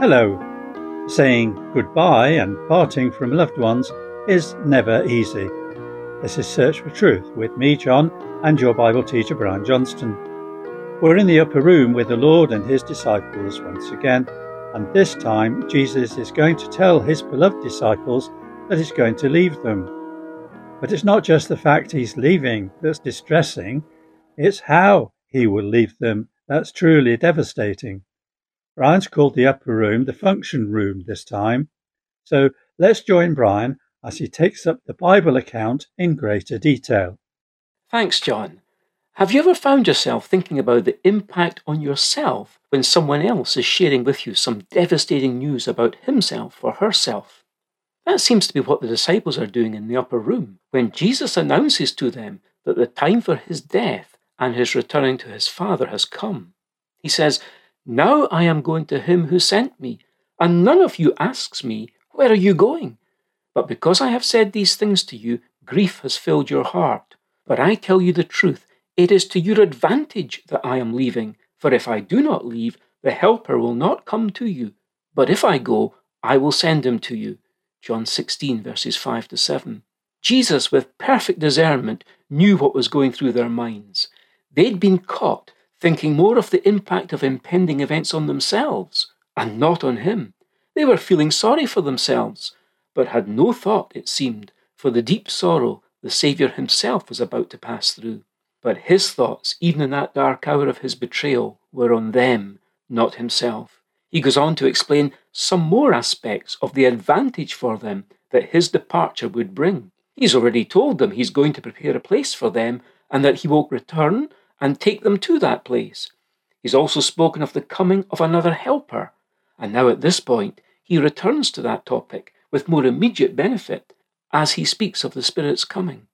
Hello. Saying goodbye and parting from loved ones is never easy. This is Search for Truth with me, John, and your Bible teacher, Brian Johnston. We're in the upper room with the Lord and his disciples once again, and this time Jesus is going to tell his beloved disciples that he's going to leave them. But it's not just the fact he's leaving that's distressing, it's how he will leave them that's truly devastating. Brian's called the upper room the function room this time. So let's join Brian as he takes up the Bible account in greater detail. Thanks, John. Have you ever found yourself thinking about the impact on yourself when someone else is sharing with you some devastating news about himself or herself? That seems to be what the disciples are doing in the upper room when Jesus announces to them that the time for his death and his returning to his Father has come. He says, now I am going to him who sent me, and none of you asks me, Where are you going? But because I have said these things to you, grief has filled your heart. But I tell you the truth, it is to your advantage that I am leaving, for if I do not leave, the Helper will not come to you. But if I go, I will send him to you. John 16, verses 5 to 7. Jesus, with perfect discernment, knew what was going through their minds. They'd been caught thinking more of the impact of impending events on themselves and not on him. They were feeling sorry for themselves, but had no thought, it seemed, for the deep sorrow the Saviour himself was about to pass through. But his thoughts, even in that dark hour of his betrayal, were on them, not himself. He goes on to explain some more aspects of the advantage for them that his departure would bring. He's already told them he's going to prepare a place for them and that he will return and take them to that place. He's also spoken of the coming of another helper, and now at this point he returns to that topic with more immediate benefit as he speaks of the Spirit's coming.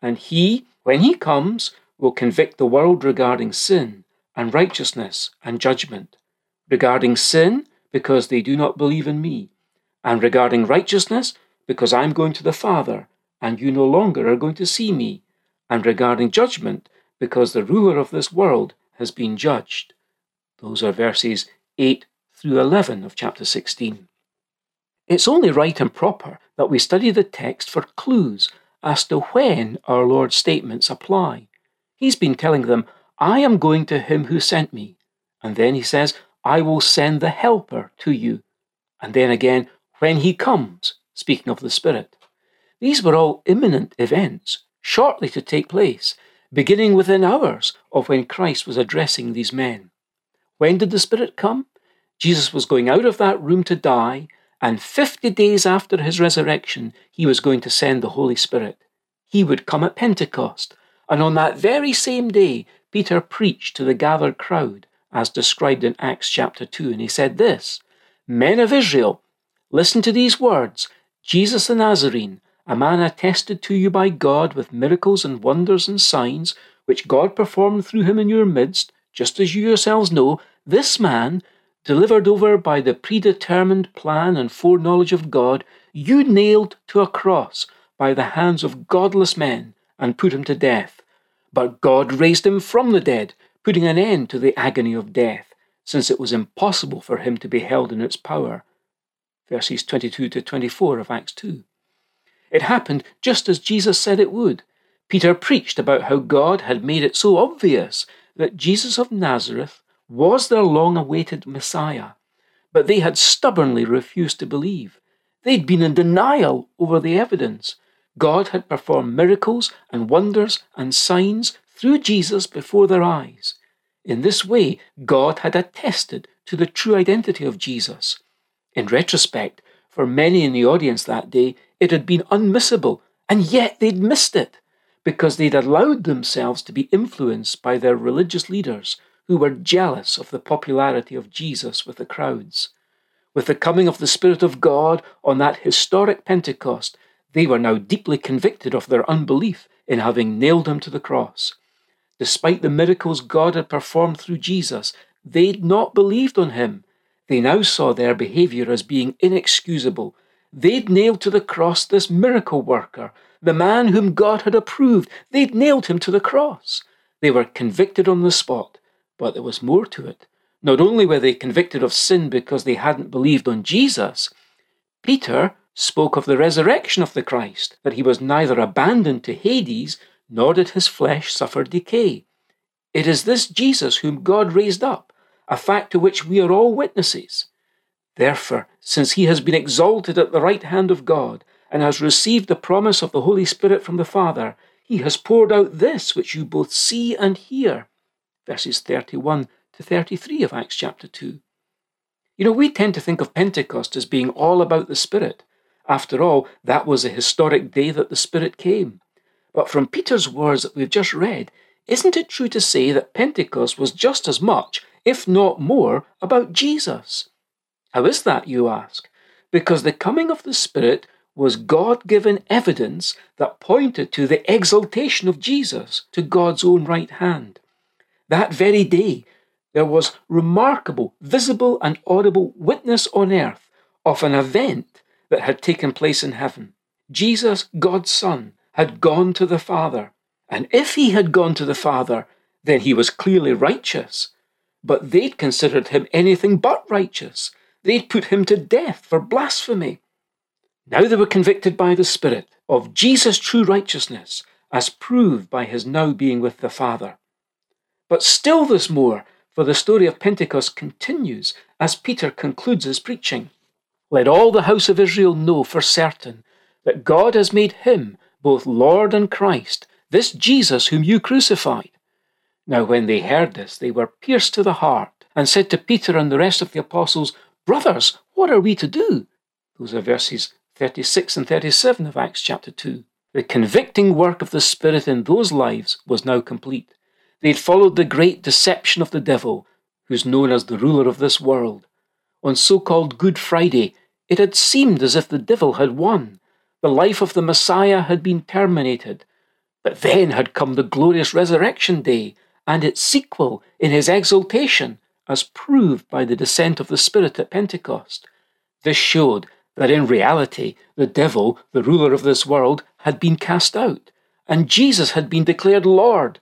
And he, when he comes, will convict the world regarding sin and righteousness and judgment. Regarding sin, because they do not believe in me, and regarding righteousness, because I'm going to the Father, and you no longer are going to see me, and regarding judgment, because the ruler of this world has been judged. Those are verses 8 through 11 of chapter 16. It's only right and proper that we study the text for clues as to when our Lord's statements apply. He's been telling them, I am going to him who sent me. And then he says, I will send the Helper to you. And then again, when he comes, speaking of the Spirit. These were all imminent events, shortly to take place, beginning within hours of when Christ was addressing these men. When did the Spirit come? Jesus was going out of that room to die, and 50 days after his resurrection, he was going to send the Holy Spirit. He would come at Pentecost, and on that very same day, Peter preached to the gathered crowd, as described in Acts chapter 2, and he said this Men of Israel, listen to these words Jesus the Nazarene a man attested to you by God with miracles and wonders and signs, which God performed through him in your midst, just as you yourselves know, this man, delivered over by the predetermined plan and foreknowledge of God, you nailed to a cross by the hands of godless men and put him to death. But God raised him from the dead, putting an end to the agony of death, since it was impossible for him to be held in its power. Verses 22 to 24 of Acts 2. It happened just as Jesus said it would. Peter preached about how God had made it so obvious that Jesus of Nazareth was their long awaited Messiah, but they had stubbornly refused to believe. They'd been in denial over the evidence. God had performed miracles and wonders and signs through Jesus before their eyes. In this way, God had attested to the true identity of Jesus. In retrospect, for many in the audience that day, it had been unmissable, and yet they'd missed it because they'd allowed themselves to be influenced by their religious leaders who were jealous of the popularity of Jesus with the crowds. With the coming of the Spirit of God on that historic Pentecost, they were now deeply convicted of their unbelief in having nailed him to the cross. Despite the miracles God had performed through Jesus, they'd not believed on him they now saw their behaviour as being inexcusable. They'd nailed to the cross this miracle worker, the man whom God had approved. They'd nailed him to the cross. They were convicted on the spot, but there was more to it. Not only were they convicted of sin because they hadn't believed on Jesus, Peter spoke of the resurrection of the Christ, that he was neither abandoned to Hades, nor did his flesh suffer decay. It is this Jesus whom God raised up, a fact to which we are all witnesses. Therefore, since he has been exalted at the right hand of God, and has received the promise of the Holy Spirit from the Father, he has poured out this which you both see and hear. Verses 31 to 33 of Acts chapter 2. You know, we tend to think of Pentecost as being all about the Spirit. After all, that was a historic day that the Spirit came. But from Peter's words that we've just read, isn't it true to say that Pentecost was just as much, if not more, about Jesus? How is that, you ask? Because the coming of the Spirit was God given evidence that pointed to the exaltation of Jesus to God's own right hand. That very day, there was remarkable, visible, and audible witness on earth of an event that had taken place in heaven. Jesus, God's Son, had gone to the Father. And if he had gone to the Father, then he was clearly righteous. But they'd considered him anything but righteous. They'd put him to death for blasphemy. Now they were convicted by the Spirit of Jesus' true righteousness, as proved by his now being with the Father. But still there's more, for the story of Pentecost continues as Peter concludes his preaching. Let all the house of Israel know for certain that God has made him both Lord and Christ, this Jesus whom you crucified. Now, when they heard this, they were pierced to the heart, and said to Peter and the rest of the apostles, Brothers, what are we to do? Those are verses 36 and 37 of Acts chapter 2. The convicting work of the Spirit in those lives was now complete. They had followed the great deception of the devil, who's known as the ruler of this world. On so called Good Friday, it had seemed as if the devil had won, the life of the Messiah had been terminated. But then had come the glorious resurrection day and its sequel in his exaltation, as proved by the descent of the Spirit at Pentecost. This showed that in reality the devil, the ruler of this world, had been cast out, and Jesus had been declared Lord.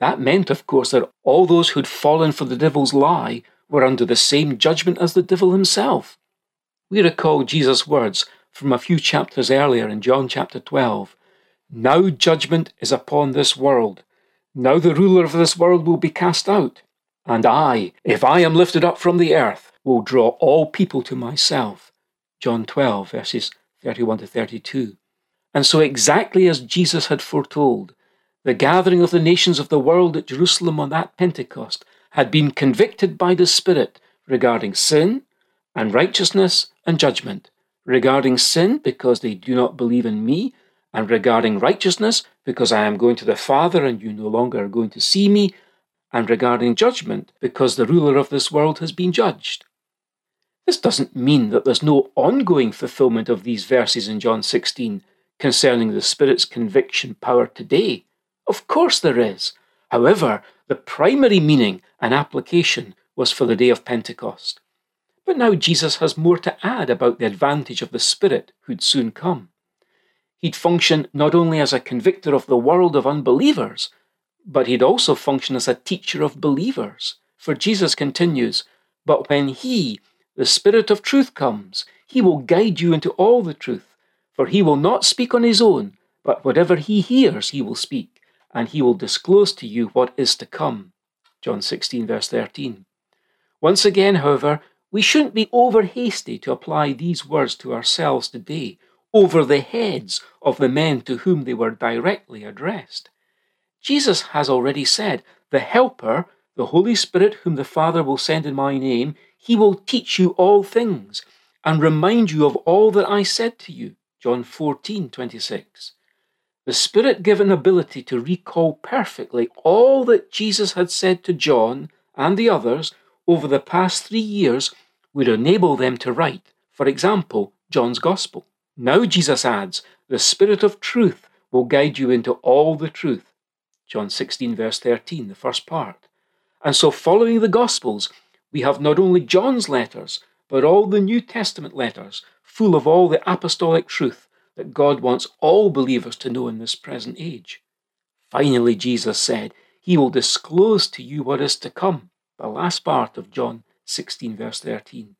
That meant, of course, that all those who'd fallen for the devil's lie were under the same judgment as the devil himself. We recall Jesus' words from a few chapters earlier in John chapter 12. Now judgment is upon this world. Now the ruler of this world will be cast out. And I, if I am lifted up from the earth, will draw all people to myself. John 12, verses 31 to 32. And so, exactly as Jesus had foretold, the gathering of the nations of the world at Jerusalem on that Pentecost had been convicted by the Spirit regarding sin and righteousness and judgment regarding sin because they do not believe in me, and regarding righteousness because I am going to the Father and you no longer are going to see me, and regarding judgment because the ruler of this world has been judged. This doesn't mean that there's no ongoing fulfillment of these verses in John 16 concerning the Spirit's conviction power today. Of course there is. However, the primary meaning and application was for the day of Pentecost. But now Jesus has more to add about the advantage of the Spirit who'd soon come. He'd function not only as a convictor of the world of unbelievers, but he'd also function as a teacher of believers. For Jesus continues, But when He, the Spirit of truth, comes, He will guide you into all the truth, for He will not speak on His own, but whatever He hears, He will speak, and He will disclose to you what is to come. John 16, verse 13. Once again, however, we shouldn't be over hasty to apply these words to ourselves today over the heads of the men to whom they were directly addressed. Jesus has already said, The Helper, the Holy Spirit, whom the Father will send in my name, he will teach you all things and remind you of all that I said to you. John 14, 26. The Spirit given ability to recall perfectly all that Jesus had said to John and the others over the past three years would enable them to write, for example, John's Gospel. Now Jesus adds, The Spirit of truth will guide you into all the truth. John 16, verse 13, the first part. And so, following the Gospels, we have not only John's letters, but all the New Testament letters, full of all the apostolic truth that God wants all believers to know in this present age. Finally, Jesus said, He will disclose to you what is to come, the last part of John 16, verse 13.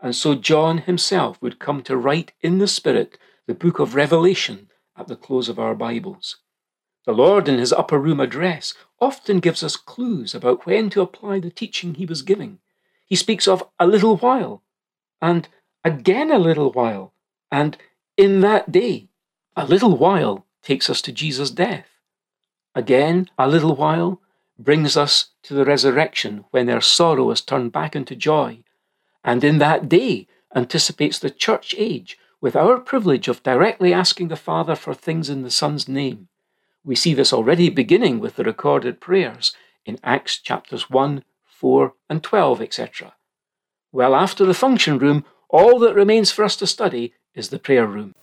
And so John himself would come to write in the Spirit the book of Revelation at the close of our Bibles. The Lord, in his upper room address, often gives us clues about when to apply the teaching he was giving. He speaks of a little while, and again a little while, and in that day. A little while takes us to Jesus' death. Again, a little while brings us to the resurrection when their sorrow is turned back into joy. And in that day anticipates the church age with our privilege of directly asking the Father for things in the Son's name. We see this already beginning with the recorded prayers in Acts chapters 1, 4, and 12, etc. Well, after the function room, all that remains for us to study is the prayer room.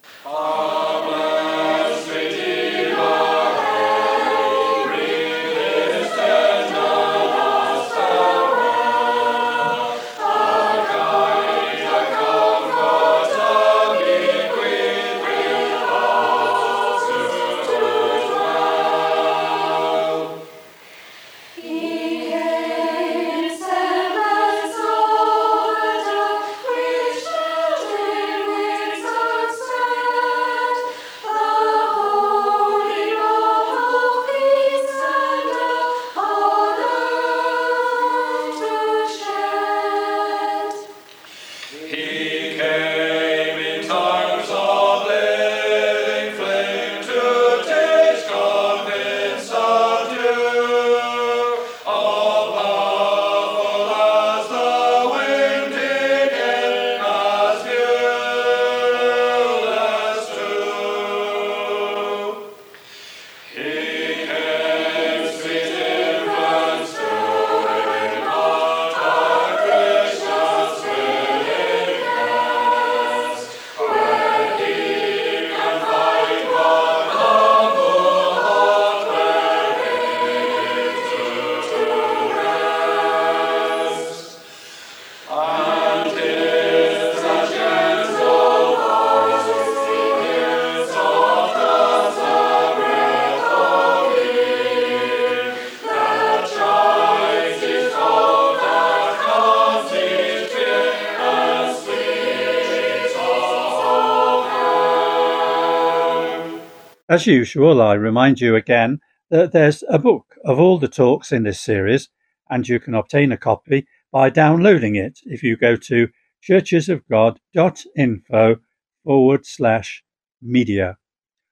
As usual, I remind you again that there's a book of all the talks in this series, and you can obtain a copy by downloading it if you go to churchesofgod.info forward slash media.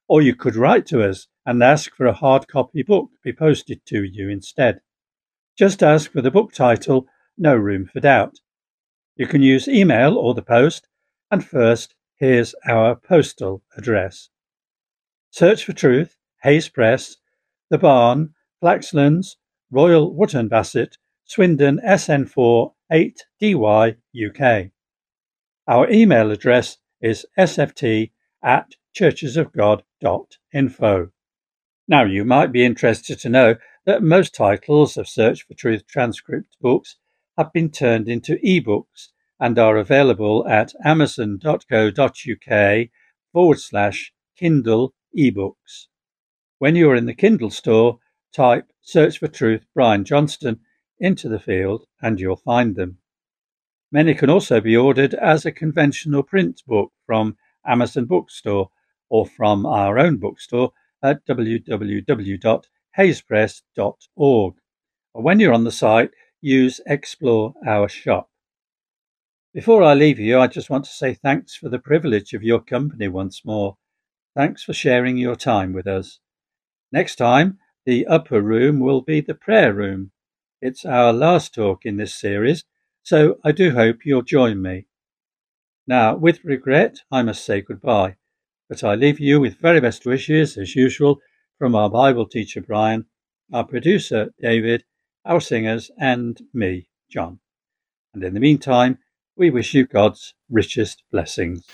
Or you could write to us and ask for a hard copy book be posted to you instead. Just ask for the book title, No Room for Doubt. You can use email or the post, and first, here's our postal address. Search for Truth, Hayes Press, The Barn, Flaxlands, Royal Wootton Bassett, Swindon SN4 8DY UK. Our email address is sft at churchesofgod.info. Now, you might be interested to know that most titles of Search for Truth transcript books have been turned into ebooks and are available at amazon.co.uk forward slash Kindle ebooks. When you are in the Kindle store, type Search for Truth Brian Johnston into the field and you'll find them. Many can also be ordered as a conventional print book from Amazon Bookstore or from our own bookstore at www.hayespress.org. When you're on the site, use Explore Our Shop. Before I leave you, I just want to say thanks for the privilege of your company once more. Thanks for sharing your time with us. Next time, the upper room will be the prayer room. It's our last talk in this series, so I do hope you'll join me. Now, with regret, I must say goodbye, but I leave you with very best wishes, as usual, from our Bible teacher Brian, our producer David, our singers, and me, John. And in the meantime, we wish you God's richest blessings.